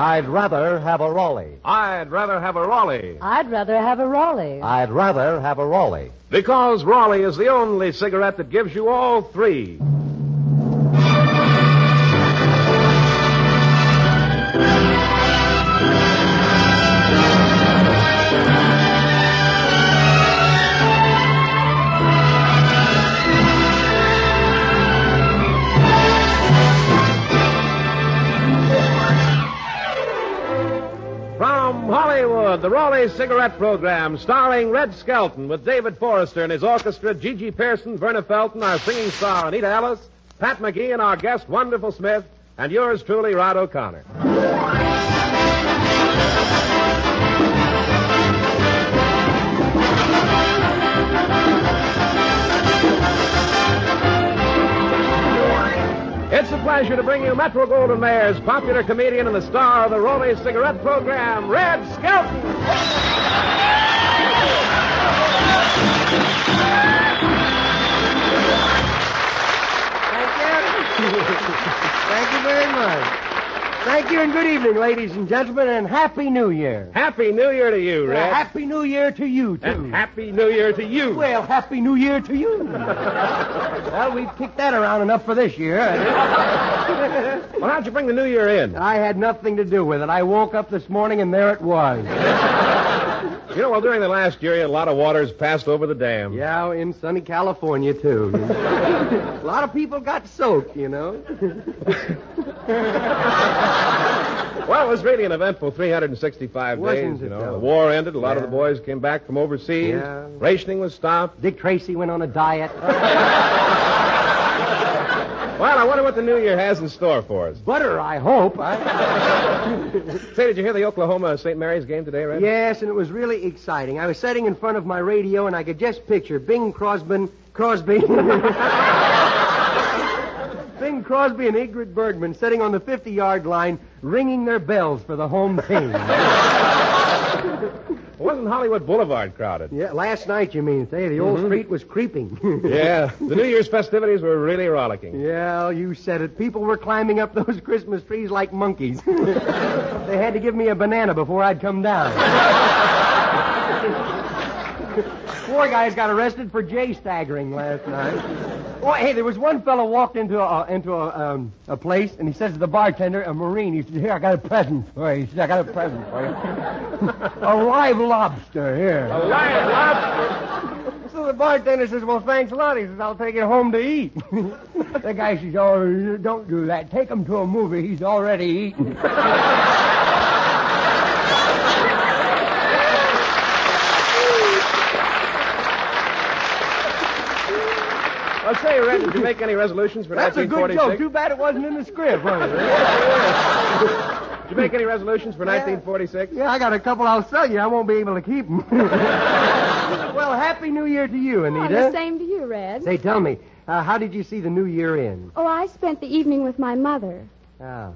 I'd rather have a Raleigh. I'd rather have a Raleigh. I'd rather have a Raleigh. I'd rather have a Raleigh. Because Raleigh is the only cigarette that gives you all three. Cigarette Program, starring Red Skelton with David Forrester and his orchestra, GeGe Pearson, Verna Felton, our singing star, Anita Ellis, Pat McGee, and our guest, Wonderful Smith, and yours truly, Rod O'Connor. It's a pleasure to bring you Metro Goldwyn Mayer's popular comedian and the star of the Raleigh Cigarette Program, Red Skelton. Thank you. Thank you very much. Thank you and good evening, ladies and gentlemen, and Happy New Year. Happy New Year to you, Red. happy New Year to you, too. And Happy New Year to you. Well, Happy New Year to you. well, we've kicked that around enough for this year. Well, how'd you bring the New Year in? I had nothing to do with it. I woke up this morning and there it was. You know, well, during the last year, a lot of waters passed over the dam. Yeah, in sunny California, too. A lot of people got soaked, you know. Well, it was really an eventful 365 Wasn't days. You know, though? the war ended. A lot of the boys came back from overseas. Yeah. Rationing was stopped. Dick Tracy went on a diet. Well, I wonder what the new year has in store for us. Butter, I hope. I... Say, did you hear the Oklahoma St. Mary's game today, Red? Yes, and it was really exciting. I was sitting in front of my radio, and I could just picture Bing Crosby, Crosby, Bing Crosby and Ingrid Bergman sitting on the 50-yard line, ringing their bells for the home team. Wasn't Hollywood Boulevard crowded? yeah, last night, you mean? Say the old mm-hmm. street was creeping. Yeah. The New Year's festivities were really rollicking. Yeah, you said it. People were climbing up those Christmas trees like monkeys. they had to give me a banana before I'd come down. Four guys got arrested for jay staggering last night. Oh, hey, there was one fellow walked into a into a um, a place and he says to the bartender, a marine, he says, "Here, I got a present for you." He says, "I got a present for you, a live lobster here." A live lobster. So the bartender says, Well, thanks a lot. He says, I'll take it home to eat. the guy says, Oh, don't do that. Take him to a movie. He's already eaten. I'll say, Red, did you make any resolutions for 1946? That's a good 1946? joke. Too bad it wasn't in the script, was it? Did you make any resolutions for 1946? Yeah, I got a couple I'll sell you. I won't be able to keep them. well, Happy New Year to you, Oh, Anita. the same to you, Red. Say, tell me, uh, how did you see the New Year in? Oh, I spent the evening with my mother. Oh.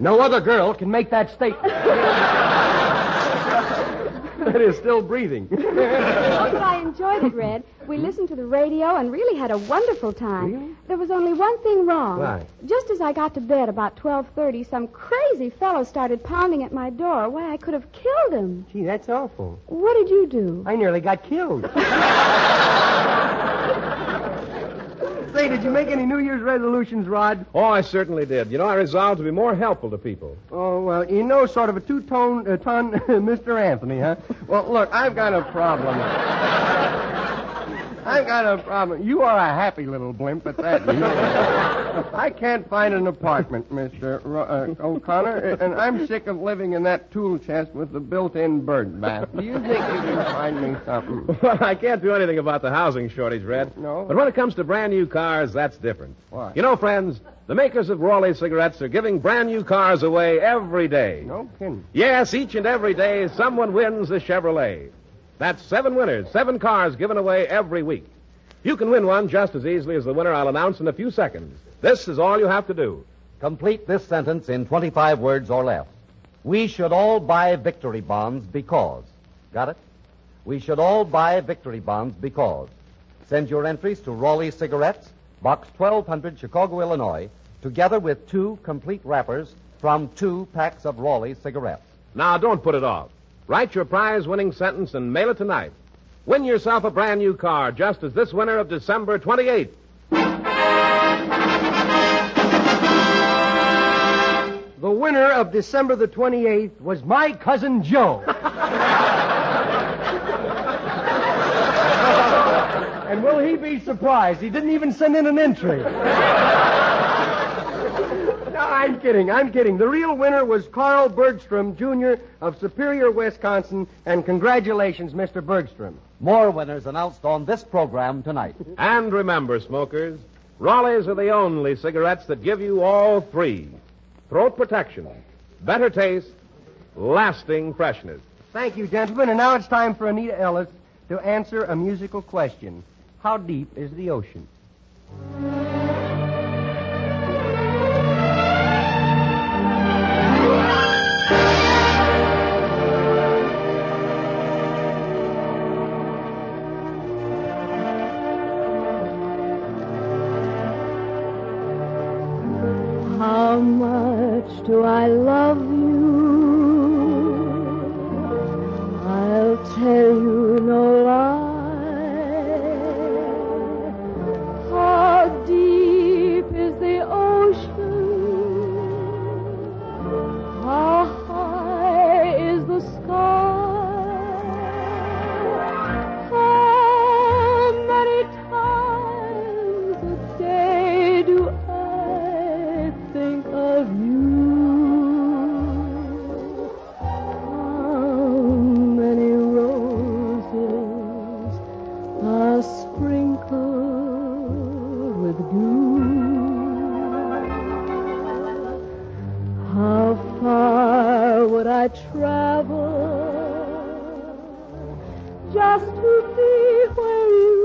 No other girl can make that statement. that is still breathing. Oh, but I enjoyed it, Red. We listened to the radio and really had a wonderful time. Really? There was only one thing wrong. What? Just as I got to bed about 12:30, some crazy fellow started pounding at my door. Why, I could have killed him. Gee, that's awful. What did you do? I nearly got killed. Say, did you make any New Year's resolutions, Rod? Oh, I certainly did. You know, I resolved to be more helpful to people. Oh, well, you know, sort of a two-tone, uh, ton Mr. Anthony, huh? Well, look, I've got a problem. I've got a problem. You are a happy little blimp at that. You know. I can't find an apartment, Mr. Ro- uh, O'Connor, and I'm sick of living in that tool chest with the built-in bird bath. Do you think you can find me something? Well, I can't do anything about the housing shortage, Red. No? But when it comes to brand new cars, that's different. Why? You know, friends, the makers of Raleigh cigarettes are giving brand new cars away every day. No kidding. Yes, each and every day, someone wins a Chevrolet. That's seven winners, seven cars given away every week. You can win one just as easily as the winner I'll announce in a few seconds. This is all you have to do. Complete this sentence in 25 words or less. We should all buy victory bonds because. Got it? We should all buy victory bonds because. Send your entries to Raleigh Cigarettes, Box 1200, Chicago, Illinois, together with two complete wrappers from two packs of Raleigh cigarettes. Now, don't put it off. Write your prize winning sentence and mail it tonight. Win yourself a brand new car just as this winter of December 28th. The winner of December the 28th was my cousin Joe. and will he be surprised? He didn't even send in an entry. No, I'm kidding. I'm kidding. The real winner was Carl Bergstrom, Jr. of Superior, Wisconsin, and congratulations, Mr. Bergstrom. More winners announced on this program tonight. And remember, smokers, Raleigh's are the only cigarettes that give you all three throat protection, better taste, lasting freshness. Thank you, gentlemen. And now it's time for Anita Ellis to answer a musical question. How deep is the ocean? Would I travel just to be where you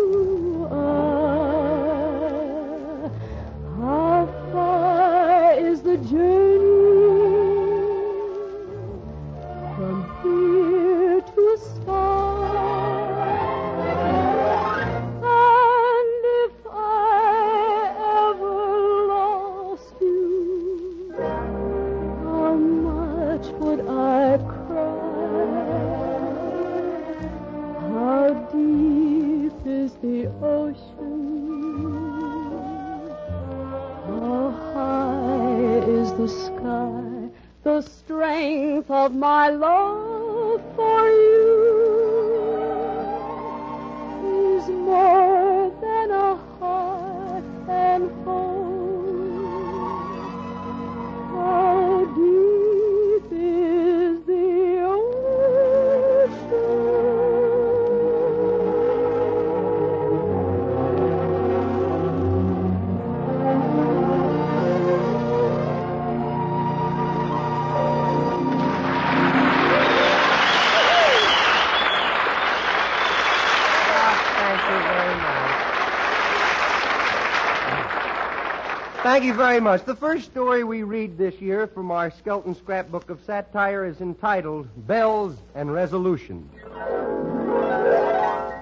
Thank you very much. The first story we read this year from our Skelton scrapbook of satire is entitled Bells and Resolutions.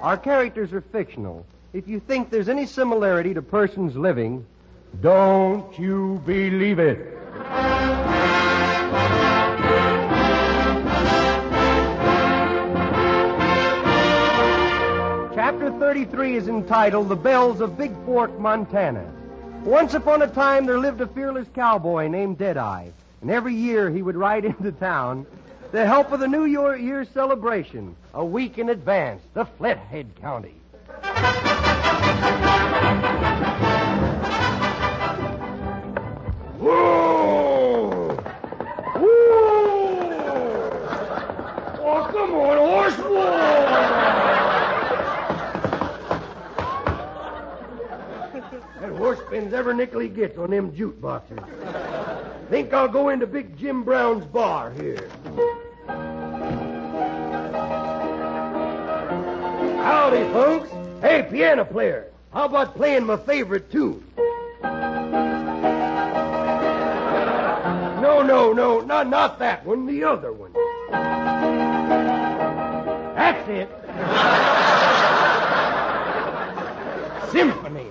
Our characters are fictional. If you think there's any similarity to persons living, don't you believe it. Chapter 33 is entitled The Bells of Big Fork, Montana. Once upon a time, there lived a fearless cowboy named Deadeye, and every year he would ride into town to help with the New Year, celebration, a week in advance, the Flathead County. Spends every nickel he gets on them jute boxes. Think I'll go into Big Jim Brown's bar here. Howdy, folks. Hey, piano player. How about playing my favorite tune? No, no, no, not, not that one, the other one. That's it.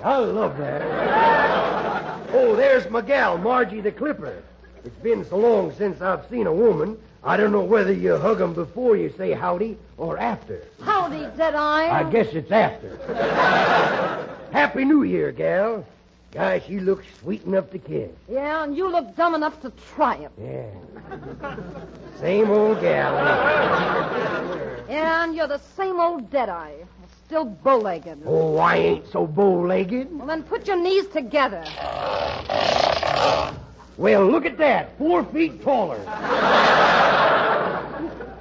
I love that. Oh, there's my gal, Margie the Clipper. It's been so long since I've seen a woman. I don't know whether you hug 'em before you say howdy or after. Howdy, Deadeye. I I guess it's after. Happy New Year, gal. Gosh, you look sweet enough to kiss. Yeah, and you look dumb enough to try it. Yeah. Same old gal. Yeah, and you're the same old Deadeye. Still bow-legged. Oh, I ain't so bow-legged. Well, then put your knees together. Well, look at that. Four feet taller.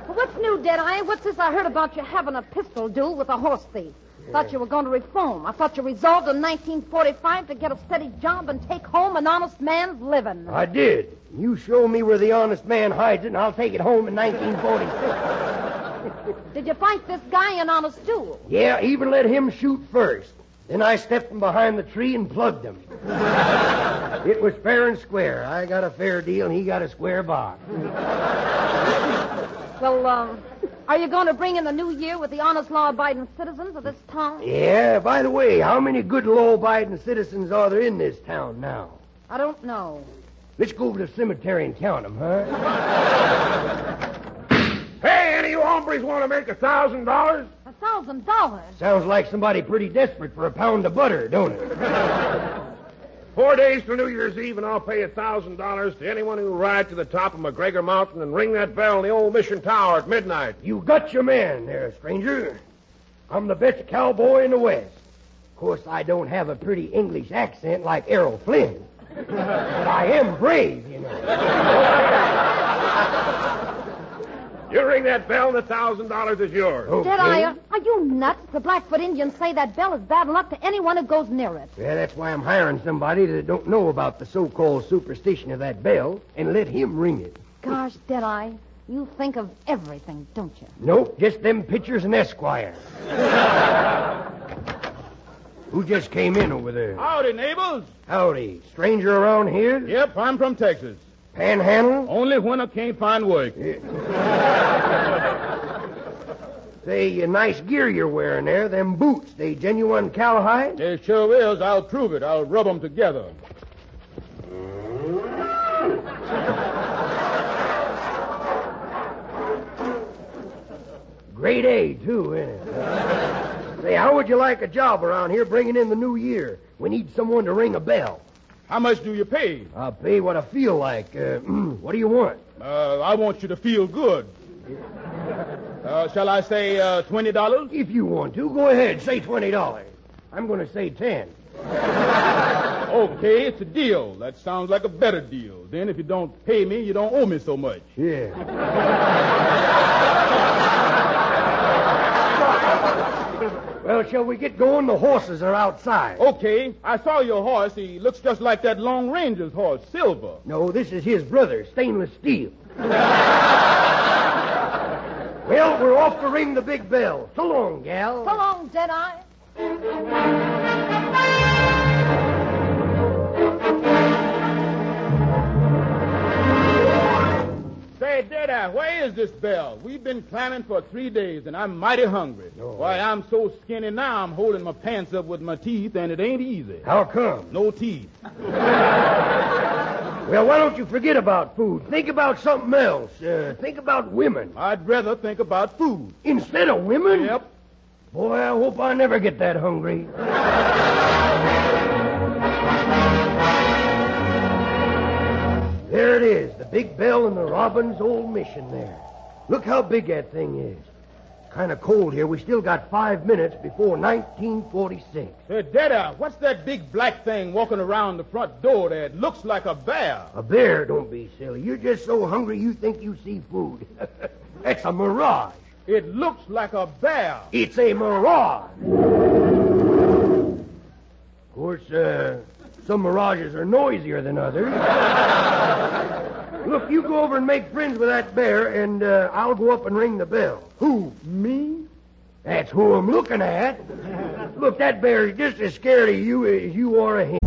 What's new, Deadeye? What's this I heard about you having a pistol duel with a horse thief? Thought you were going to reform. I thought you resolved in 1945 to get a steady job and take home an honest man's living. I did. You show me where the honest man hides it, and I'll take it home in 1946. Did you fight this guy in on a stool? Yeah, even let him shoot first. Then I stepped from behind the tree and plugged him. it was fair and square. I got a fair deal, and he got a square box. Well, um, are you going to bring in the new year with the honest, law-abiding citizens of this town? Yeah, by the way, how many good law-abiding citizens are there in this town now? I don't know. Let's go over to the cemetery and count them, huh? hombres want to make a thousand dollars? A thousand dollars? Sounds like somebody pretty desperate for a pound of butter, don't it? Four days till New Year's Eve, and I'll pay a thousand dollars to anyone who ride to the top of McGregor Mountain and ring that bell in the old mission tower at midnight. You got your man there, stranger. I'm the best cowboy in the West. Of course, I don't have a pretty English accent like Errol Flynn. but I am brave, you know. You ring that bell, and a thousand dollars is yours. Okay. Deadeye, are, are you nuts? The Blackfoot Indians say that bell is bad luck to anyone who goes near it. Yeah, that's why I'm hiring somebody that don't know about the so-called superstition of that bell and let him ring it. Gosh, Deadeye, you think of everything, don't you? Nope, just them pictures and Esquire. Who just came in over there? Howdy, neighbors. Howdy. Stranger around here? Yep, I'm from Texas. Panhandle? Only when I can't find work. Say, nice gear you're wearing there. Them boots, they genuine cowhide? They sure is. I'll prove it. I'll rub 'em together. Grade A, too, ain't it? Say, how would you like a job around here bringing in the new year? We need someone to ring a bell. How much do you pay? I'll pay what I feel like. Uh, what do you want? Uh, I want you to feel good. Uh, shall I say uh, twenty dollars? If you want to, go ahead. Say twenty dollars. I'm going to say ten. Okay, it's a deal. That sounds like a better deal. Then, if you don't pay me, you don't owe me so much. Yeah. shall we get going? The horses are outside. Okay, I saw your horse. He looks just like that Lone Ranger's horse, Silver. No, this is his brother, Stainless Steel. well, we're off to ring the big bell. So long, gal. So long, Deadeye. Say, Deadeye, where is this bell? We've been climbing for three days, and I'm mighty hungry. Why, I'm so skinny now, I'm holding my pants up with my teeth, and it ain't easy. How come? No teeth. Well, why don't you forget about food? Think about something else. Uh, think about women. I'd rather think about food. Instead of women? Yep. Boy, I hope I never get that hungry. There it is, big bell in the Robbins old mission there. Look how big that thing is. Kind of cold here. We still got five minutes before 1946. Hey, Dada, what's that big black thing walking around the front door there? It looks like a bear. A bear? Don't be silly. You're just so hungry you think you see food. That's a mirage. It looks like a bear. It's a mirage. Of course, uh, some mirages are noisier than others. Look, you go over and make friends with that bear, and uh, I'll go up and ring the bell. Who? Me? That's who I'm looking at. Look, that bear is just as scared of you as you are of him.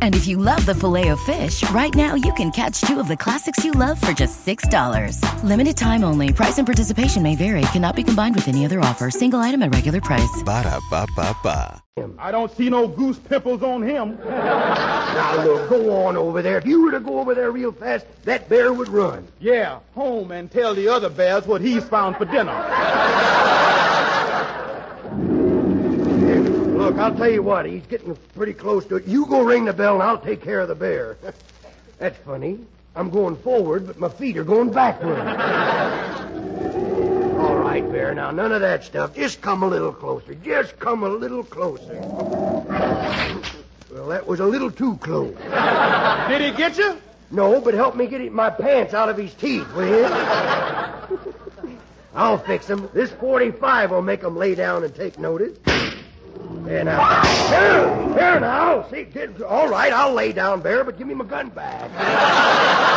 And if you love the filet of fish, right now you can catch two of the classics you love for just $6. Limited time only. Price and participation may vary. Cannot be combined with any other offer. Single item at regular price. Ba da ba ba ba. I don't see no goose pimples on him. Now, look, go on over there. If you were to go over there real fast, that bear would run. Yeah, home and tell the other bears what he's found for dinner. Look, I'll tell you what, he's getting pretty close to it. You go ring the bell, and I'll take care of the bear. That's funny. I'm going forward, but my feet are going backward. All right, Bear, now, none of that stuff. Just come a little closer. Just come a little closer. Well, that was a little too close. Did he get you? No, but help me get my pants out of his teeth, will you? I'll fix him. This 45 will make him lay down and take notice. There uh, now. There, there now. See, get, all right, I'll lay down, Bear, but give me my gun back.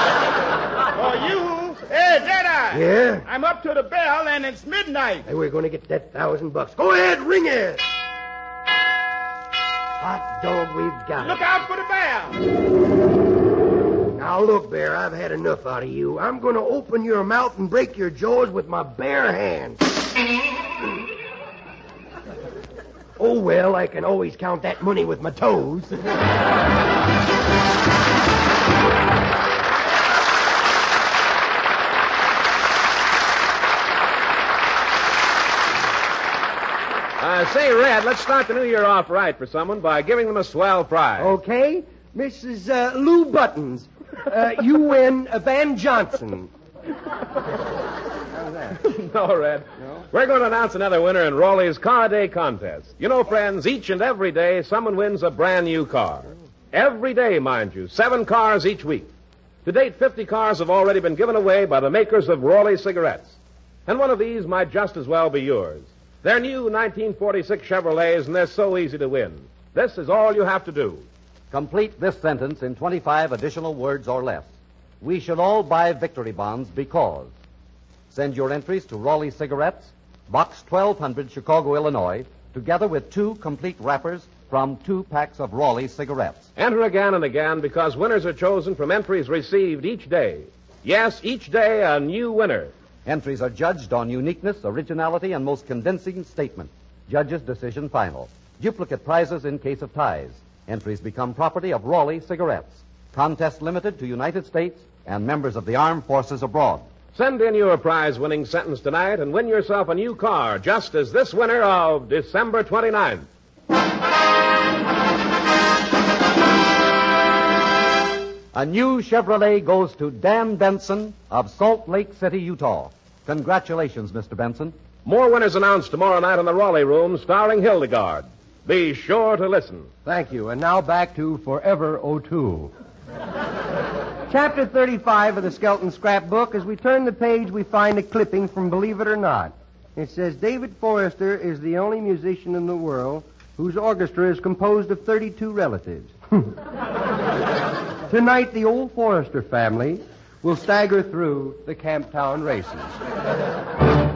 Oh, you? Hey, Jedi. Yeah? I'm up to the bell, and it's midnight. Hey, we're going to get that thousand bucks. Go ahead, ring it. Hot dog, we've got it. Look out for the bell. Now, look, Bear, I've had enough out of you. I'm going to open your mouth and break your jaws with my bare hands. Oh, well, I can always count that money with my toes. Uh, say, Red, let's start the new year off right for someone by giving them a swell prize. Okay? Mrs. Uh, Lou Buttons, uh, you win uh, Van Johnson. no, Red. We're going to announce another winner in Raleigh's Car Day contest. You know, friends, each and every day someone wins a brand new car. Every day, mind you, seven cars each week. To date, 50 cars have already been given away by the makers of Raleigh cigarettes. And one of these might just as well be yours. They're new 1946 Chevrolets, and they're so easy to win. This is all you have to do. Complete this sentence in 25 additional words or less. We should all buy victory bonds because. Send your entries to Raleigh Cigarettes, Box 1200, Chicago, Illinois, together with two complete wrappers from two packs of Raleigh cigarettes. Enter again and again because winners are chosen from entries received each day. Yes, each day a new winner. Entries are judged on uniqueness, originality, and most convincing statement. Judge's decision final. Duplicate prizes in case of ties. Entries become property of Raleigh Cigarettes. Contest limited to United States and members of the armed forces abroad. Send in your prize winning sentence tonight and win yourself a new car, just as this winner of December 29th. A new Chevrolet goes to Dan Benson of Salt Lake City, Utah. Congratulations, Mr. Benson. More winners announced tomorrow night in the Raleigh Room, starring Hildegarde. Be sure to listen. Thank you. And now back to Forever 02. Chapter 35 of the Skelton Scrapbook. As we turn the page, we find a clipping from Believe It or Not. It says David Forrester is the only musician in the world whose orchestra is composed of 32 relatives. Tonight, the old Forrester family will stagger through the Camptown races.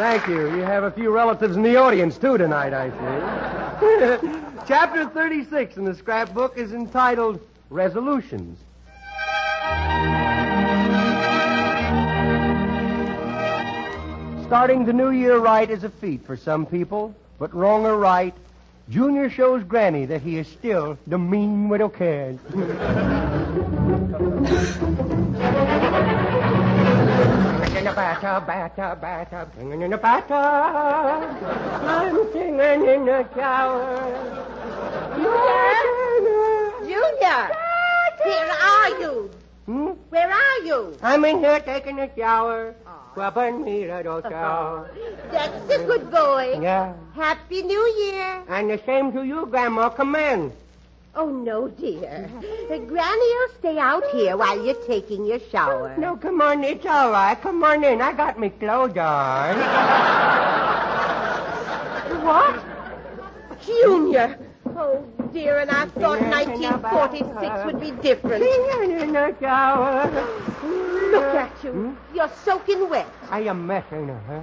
Thank you. You have a few relatives in the audience, too, tonight, I see. Chapter 36 in the scrapbook is entitled Resolutions. Starting the new year right is a feat for some people, but wrong or right, Junior shows Granny that he is still the mean widow kid. in a bathtub, bathtub, bathtub, singing in a bathtub. I'm singing in the shower. Junior! Junior! Where are you? Hmm? Where are you? I'm in here taking a shower. Rubbing me little toe. That's a good boy. Yeah. Happy New Year. And the same to you, Grandma. Come in. Oh, no, dear. Uh, Granny will stay out here while you're taking your shower. No, come on. It's all right. Come on in. I got me clothes on. What? Junior. Oh, dear, and I thought 1946 would be different. in the shower. Look at you. You're soaking wet. I am messing her.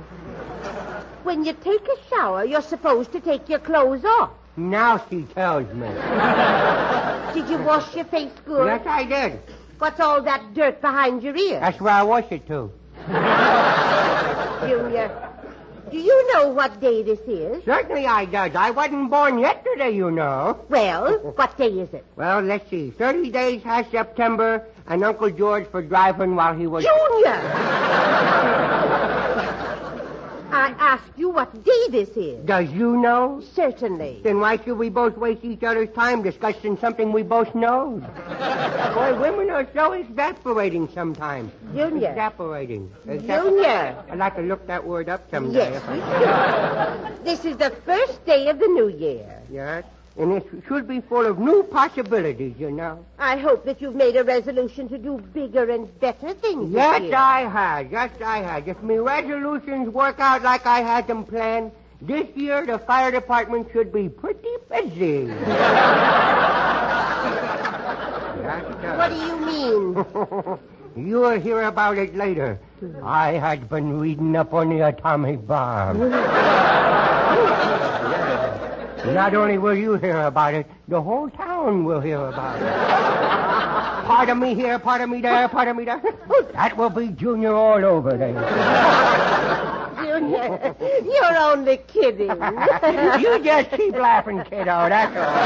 When you take a shower, you're supposed to take your clothes off. Now she tells me. Did you wash your face good? Yes, I did. What's all that dirt behind your ear? That's where I wash it to. Junior, do you know what day this is? Certainly I does. I wasn't born yesterday, you know. Well, what day is it? Well, let's see. Thirty days has September, and Uncle George for driving while he was. Junior! I asked you what day this is. Does you know? Certainly. Then why should we both waste each other's time discussing something we both know? Boy, women are so exasperating sometimes. Junior. Exasperating. Junior. I'd like to look that word up someday. Yes, I we should. This is the first day of the new year. Yes. And it should be full of new possibilities, you know. I hope that you've made a resolution to do bigger and better things Yes, this year. I have. Yes, I have. If my resolutions work out like I had them planned, this year the fire department should be pretty busy. What do you mean? You'll hear about it later. I had been reading up on the atomic bomb. Not only will you hear about it, the whole town will hear about it. part of me here, part of me there, part of me there. That will be Junior all over then. Junior, you're only kidding. you just keep laughing, kiddo, that's all.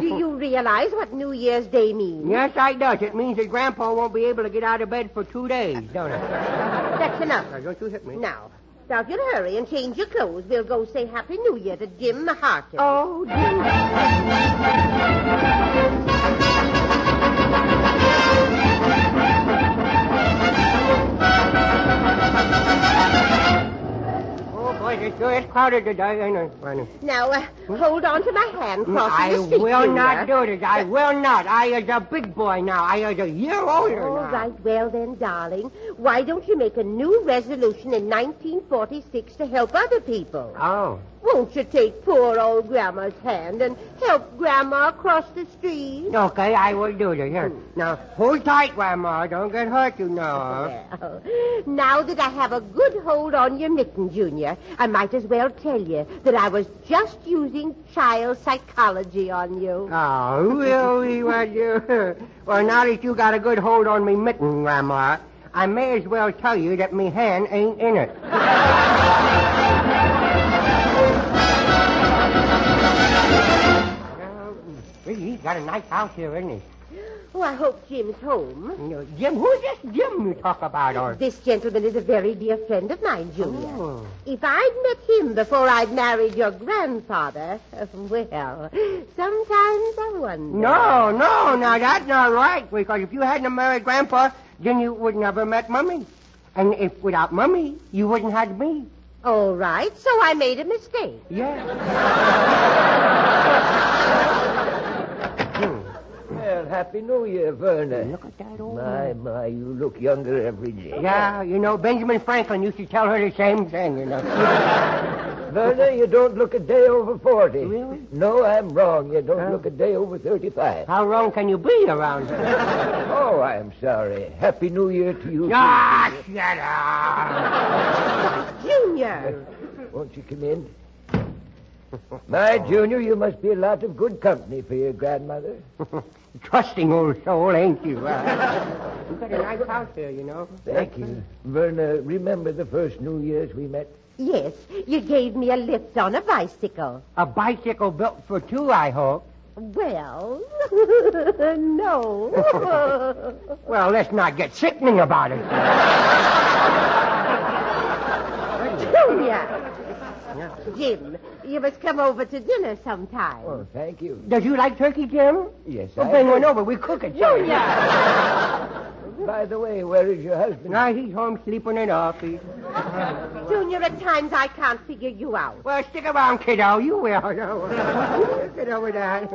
Do you realize what New Year's Day means? Yes, I does. It means that Grandpa won't be able to get out of bed for two days, don't it? That's enough. Now, don't you hit me. Now, now if you'll hurry and change your clothes, we'll go say Happy New Year to Jim the Harkin. Oh, Oh, boy, it sure is crowded today, ain't it, Granny? Now, uh, hold on to my hand crossing I the street, I will Junior. not do this. I will not. I is a big boy now. I is a year older All now. right, well then, darling, why don't you make a new resolution in 1946 to help other people? Oh. Won't you take poor old Grandma's hand and help Grandma cross the street? Okay, I will do this. Here. Hmm. Now, hold tight, Grandma. Don't get hurt, you know. Well, now that I have a good hold on your mitten, Junior, I might as well tell you that I was just using child psychology on you. Oh, really, you? Well, now that you got a good hold on me mitten, Grandma, I may as well tell you that me hand ain't in it. Well, He's got a nice house here, isn't he? Oh, I hope Jim's home. No, Jim, who's this Jim you talk about? Or... This gentleman is a very dear friend of mine, Junior. Oh. If I'd met him before I'd married your grandfather, well, sometimes I wonder. No, no, now that's not right, because if you hadn't married Grandpa, then you would never met Mummy. And if without Mummy, you wouldn't had me. All right, so I made a mistake. Yeah. Hmm. Well, Happy New Year, Verna. Look at that old My, my, you look younger every day. Yeah, you know, Benjamin Franklin used to tell her the same thing, you know. Verna, you don't look a day over 40. Really? No, I'm wrong. You don't Huh? look a day over 35. How wrong can you be around here? Oh, I'm sorry. Happy New Year to you. Ah, too. shut up. Junior. Won't you come in? My Junior, you must be a lot of good company for your grandmother. Trusting old soul, ain't you? Uh, you got a nice house here, you know. Thank you. Verna, remember the first New Year's we met? Yes, you gave me a lift on a bicycle. A bicycle built for two, I hope. Well, no. Well, let's not get sickening about it. Junior. Jim, you must come over to dinner sometime. Oh, thank you. Does you like turkey, Jim? Yes, Well, I bring do. one over. We cook it. Junior! By the way, where is your husband? No, he's home sleeping in office. Junior, at times I can't figure you out. Well, stick around, kiddo. You will. No. Get over that.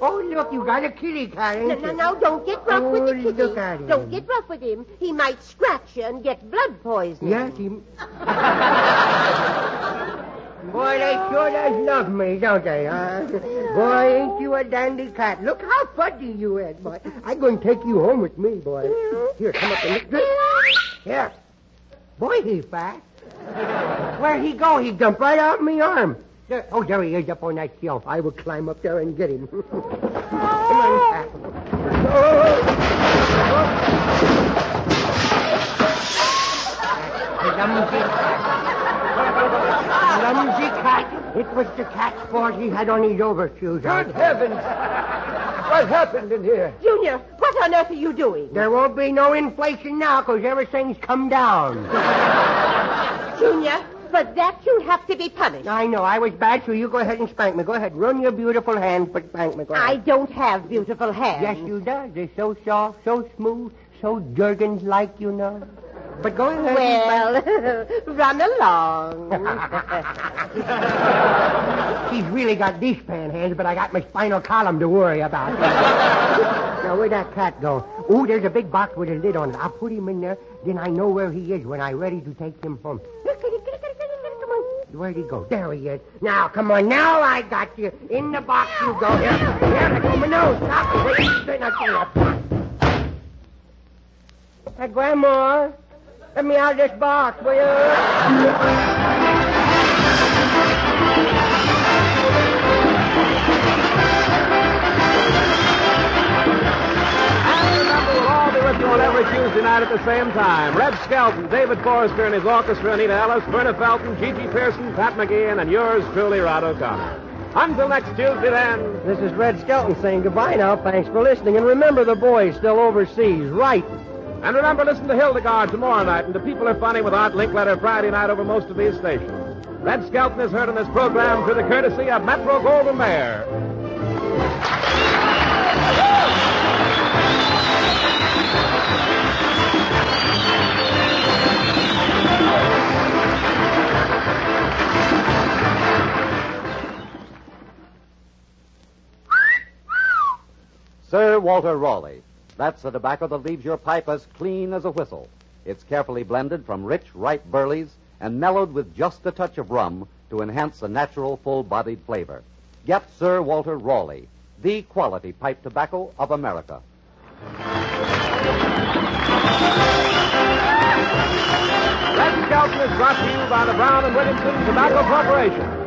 Oh, look, you got a kitty cat, No, ain't no, you? no, don't get rough with Oh, the kitty. look at him. Don't get rough with him. He might scratch you and get blood poisoning. Yes, he... Boy, they sure does love me, don't they, huh? Boy, ain't you a dandy cat. Look how fuzzy you is, boy. I'm going to take you home with me, boy. Here, come up and look. Here. Boy, he's fast. Where'd he go? He jumped right out of me arm. Oh, there he is up on that shelf. I will climb up there and get him. come on, cat. Cat. Oh. Clumsy. It was the cat's fault he had on his overshoes. Good heavens! What happened in here? Junior, what on earth are you doing? There won't be no inflation now because everything's come down. Junior, for that you'll have to be punished. I know. I was bad, so you go ahead and spank me. Go ahead. Run your beautiful hands, but spank me. Go ahead. I don't have beautiful hands. Yes, you do. They're so soft, so smooth, so Jergens-like, you know. But go ahead. Well, run along. She's really got these pan hands, but I got my spinal column to worry about. now, where'd that cat go? Oh, there's a big box with a lid on it. I'll put him in there, then I know where he is when I'm ready to take him home. Where'd he go? There he is. Now, come on. Now I got you. In the box you go. Here, here, let go my. Stop. Wait, straighten out your Hey, Grandma, let me out of this box, will you? on every Tuesday night at the same time. Red Skelton, David Forrester and his orchestra, Anita Ellis, Verna Felton, GeGe Pearson, Pat McGeehan, and yours truly, Rod O'Connor. Until next Tuesday, then. This is Red Skelton saying goodbye now. Thanks for listening. And remember, the boy's still overseas, right? And remember, listen to Hildegarde tomorrow night and the People Are Funny with Art Linkletter Friday night over most of these stations. Red Skelton is heard on this program through the courtesy of Metro Goldwyn Mayer. Sir Walter Raleigh. That's the tobacco that leaves your pipe as clean as a whistle. It's carefully blended from rich, ripe burleys and mellowed with just a touch of rum to enhance the natural, full-bodied flavor. Get Sir Walter Raleigh, the quality pipe tobacco of America. Red Skelton is brought to you by the Brown and Williamson Tobacco Corporation.